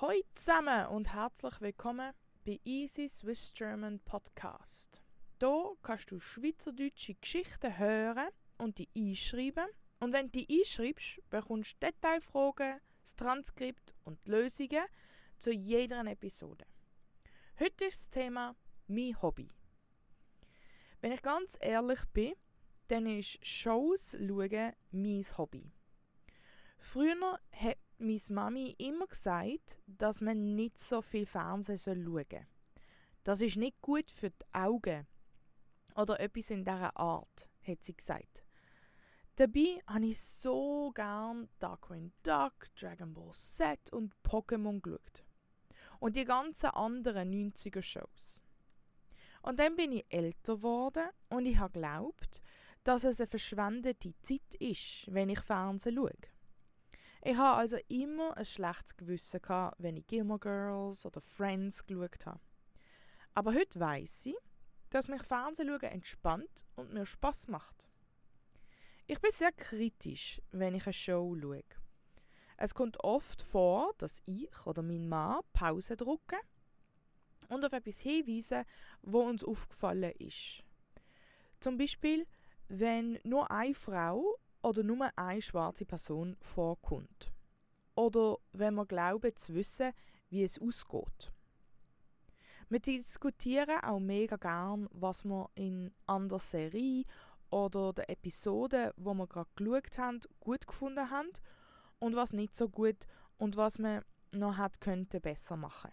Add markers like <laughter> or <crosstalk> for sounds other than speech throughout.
Hallo zusammen und herzlich willkommen bei Easy Swiss German Podcast. Hier kannst du schweizerdeutsche Geschichten hören und die einschreiben. Und wenn du die einschreibst, bekommst du Detailfragen, das Transkript und Lösungen zu jeder Episode. Heute ist das Thema mein Hobby. Wenn ich ganz ehrlich bin, dann ist Shows schauen mein Hobby. Früher hat meine Mami immer gesagt, dass man nicht so viel Fernsehen schauen soll. Das ist nicht gut für die Augen. Oder etwas in dieser Art, hat sie gesagt. Dabei habe ich so gern Darkwing Duck, Dragon Ball Z und Pokémon geschaut. Und die ganzen anderen 90er-Shows. Und dann bin ich älter geworden und ich habe geglaubt, dass es eine verschwendete Zeit ist, wenn ich Fernsehen schaue. Ich habe also immer ein schlechtes Gewissen gehabt, wenn ich Gilmore Girls oder Friends geschaut habe. Aber heute weiß ich, dass mich Fernsehen entspannt und mir Spaß macht. Ich bin sehr kritisch, wenn ich eine Show schaue. Es kommt oft vor, dass ich oder mein Mann Pause drücken und auf etwas hinweisen, wo uns aufgefallen ist. Zum Beispiel, wenn nur eine Frau oder nur eine schwarze Person vorkommt. Oder wenn wir glauben zu wissen, wie es ausgeht. Wir diskutieren auch mega gern, was wir in anderer Serie oder der Episode, wo wir gerade geschaut haben, gut gefunden haben und was nicht so gut und was man noch hat könnte besser machen.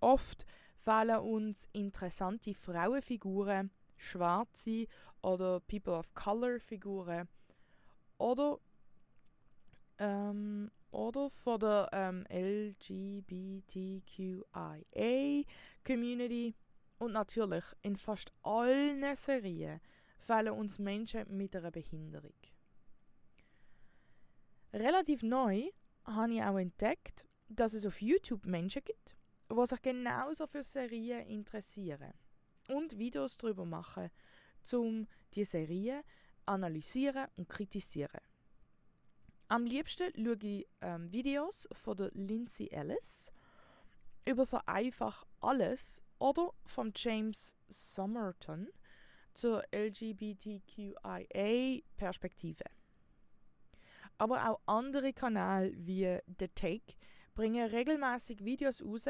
Oft fehlen uns interessante Frauenfiguren, schwarze oder People of Color Figuren oder ähm, oder von der ähm, LGBTQIA Community und natürlich in fast allen Serien fehlen uns Menschen mit einer Behinderung. Relativ neu habe ich auch entdeckt, dass es auf YouTube Menschen gibt, die sich genauso für Serien interessieren und Videos darüber machen, um die Serien analysieren und kritisieren. Am liebsten schaue ich ähm, Videos von der Lindsay Ellis über so einfach alles oder von James Somerton zur LGBTQIA-Perspektive. Aber auch andere Kanäle wie The Take bringen regelmäßig Videos raus,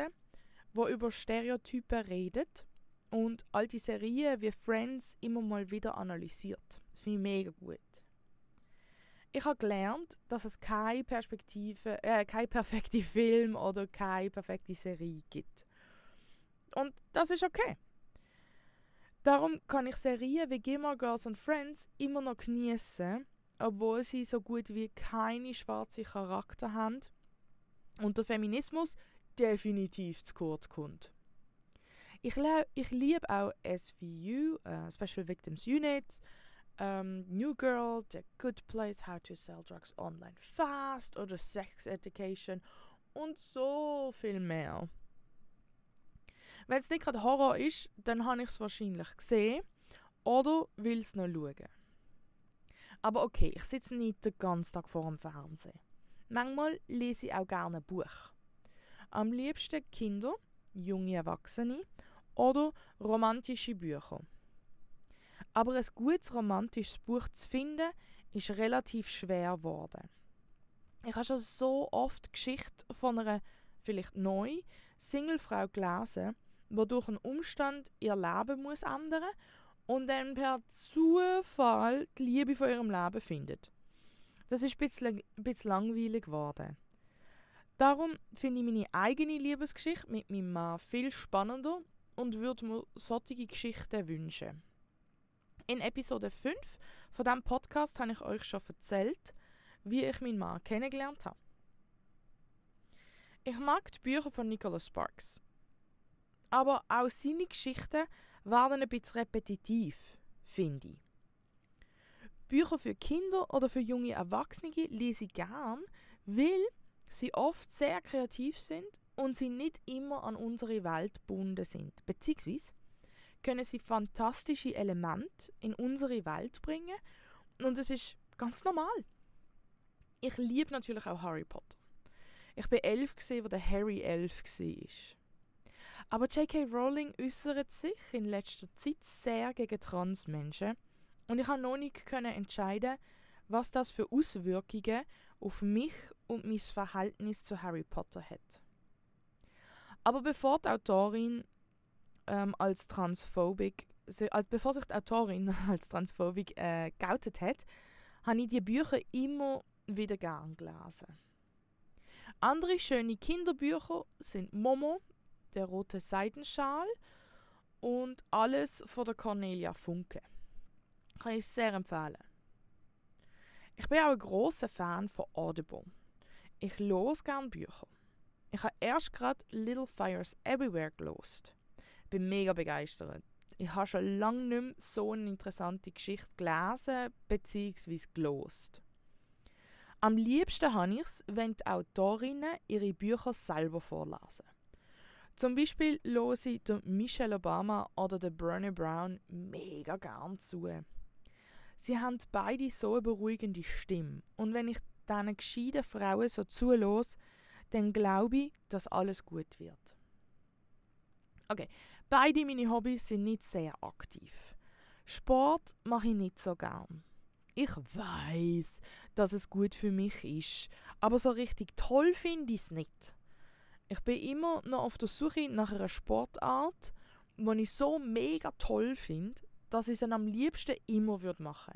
wo über Stereotypen redet und alte Serien wie Friends immer mal wieder analysiert. Finde ich mega gut. Ich habe gelernt, dass es keine Perspektive, äh, kein perfekte <laughs> Film oder keine perfekte Serie gibt. Und das ist okay. Darum kann ich Serien wie Gilmore Girls und Friends immer noch genießen, obwohl sie so gut wie keine schwarze Charakter haben und der Feminismus definitiv zu kurz kommt. Ich, ich liebe auch SVU, äh, Special Victims Unit, um, ähm, New Girl, The Good Place, How to Sell Drugs Online Fast oder Sex Education und so viel mehr. Wenn es nicht gerade Horror ist, dann habe ich es wahrscheinlich gesehen oder will es noch schauen. Aber okay, ich sitze nicht den ganzen Tag vor dem Fernsehen. Manchmal lese ich auch gerne ein Buch. Am liebsten Kinder, junge Erwachsene oder romantische Bücher. Aber ein gutes romantisches Buch zu finden, ist relativ schwer geworden. Ich habe schon so oft Geschichte von einer vielleicht neu Singlefrau gelesen, die durch einen Umstand ihr Leben muss ändern und dann per Zufall die Liebe von ihrem Leben findet. Das ist ein bisschen, ein bisschen langweilig geworden. Darum finde ich meine eigene Liebesgeschichte mit meinem Mann viel spannender und würde mir solche Geschichten wünschen. In Episode 5 von diesem Podcast habe ich euch schon erzählt, wie ich meinen Mann kennengelernt habe. Ich mag die Bücher von Nicholas Sparks. Aber auch seine Geschichten waren ein bisschen repetitiv, finde ich. Bücher für Kinder oder für junge Erwachsene lese ich gern, weil sie oft sehr kreativ sind und sie nicht immer an unsere Welt gebunden sind. Beziehungsweise können sie fantastische Elemente in unsere Welt bringen und es ist ganz normal. Ich liebe natürlich auch Harry Potter. Ich bin elf, gewesen, wo der Harry elf war. Aber J.K. Rowling äußert sich in letzter Zeit sehr gegen Transmenschen und ich konnte noch nicht entscheiden, was das für Auswirkungen auf mich und mein Verhältnis zu Harry Potter hat. Aber bevor die Autorin ähm, als transphobic, als bevor sich die Autorin <laughs> als transphobic äh, geoutet hat, habe ich die Bücher immer wieder gern gelesen. Andere schöne Kinderbücher sind Momo, der rote Seidenschal und alles von der Cornelia Funke. Kann ich sehr empfehlen. Ich bin auch ein großer Fan von Audible. Ich los gern Bücher. Ich habe erst gerade Little Fires Everywhere gelost. Bin mega begeistert. Ich habe schon lange nicht mehr so eine interessante Geschichte gelesen bzw. gelost. Am liebsten habe ich es, wenn die Autorinnen ihre Bücher selber vorlesen. Zum Beispiel höre ich Michelle Obama oder der Bernie Brown mega gern zu. Sie haben beide so eine beruhigende Stimme. Und wenn ich diesen gescheiten Frauen so zulos, dann glaube ich, dass alles gut wird. Okay, beide meine Hobbys sind nicht sehr aktiv. Sport mache ich nicht so gern. Ich weiß, dass es gut für mich ist, aber so richtig toll finde ich es nicht. Ich bin immer noch auf der Suche nach einer Sportart, die ich so mega toll finde, dass ich es am liebsten immer würde machen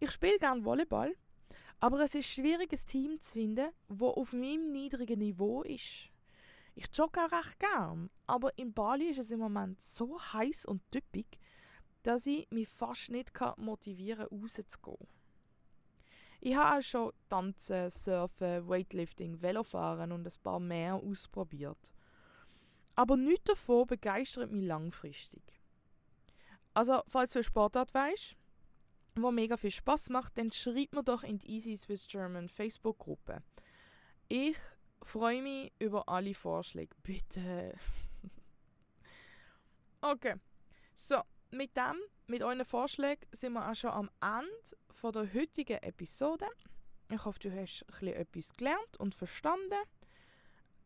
Ich spiele gerne Volleyball, aber es ist schwierig, ein Team zu finden, das auf meinem niedrigen Niveau ist. Ich jogge auch recht gern, aber in Bali ist es im Moment so heiß und typisch, dass ich mich fast nicht motivieren kann, rauszugehen. Ich habe auch schon Tanzen, Surfen, Weightlifting, Velofahren und ein paar mehr ausprobiert. Aber nichts davon begeistert mich langfristig. Also, falls du eine Sportart weißt, wo mega viel Spaß macht, dann schreib mir doch in die Easy Swiss German Facebook-Gruppe. Ich freue mich über alle Vorschläge. Bitte. <laughs> okay. So, mit dem, mit euren Vorschlägen, sind wir auch schon am Ende der heutigen Episode. Ich hoffe, du hast etwas gelernt und verstanden.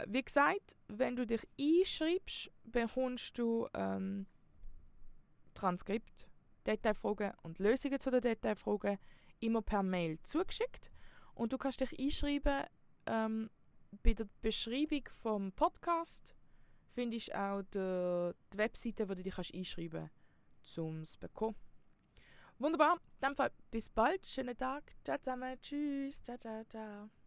Wie gesagt, wenn du dich einschreibst, bekommst du ähm, Transkript, Detailfragen und Lösungen zu den Detailfragen immer per Mail zugeschickt. Und du kannst dich einschreiben ähm, bei der Beschreibung vom Podcast findest du auch die, die Webseite, wo du dich einschreiben kannst, um es zu bekommen. Wunderbar, in dem Fall bis bald, schönen Tag, ciao zusammen, tschüss, ciao, ciao, ciao.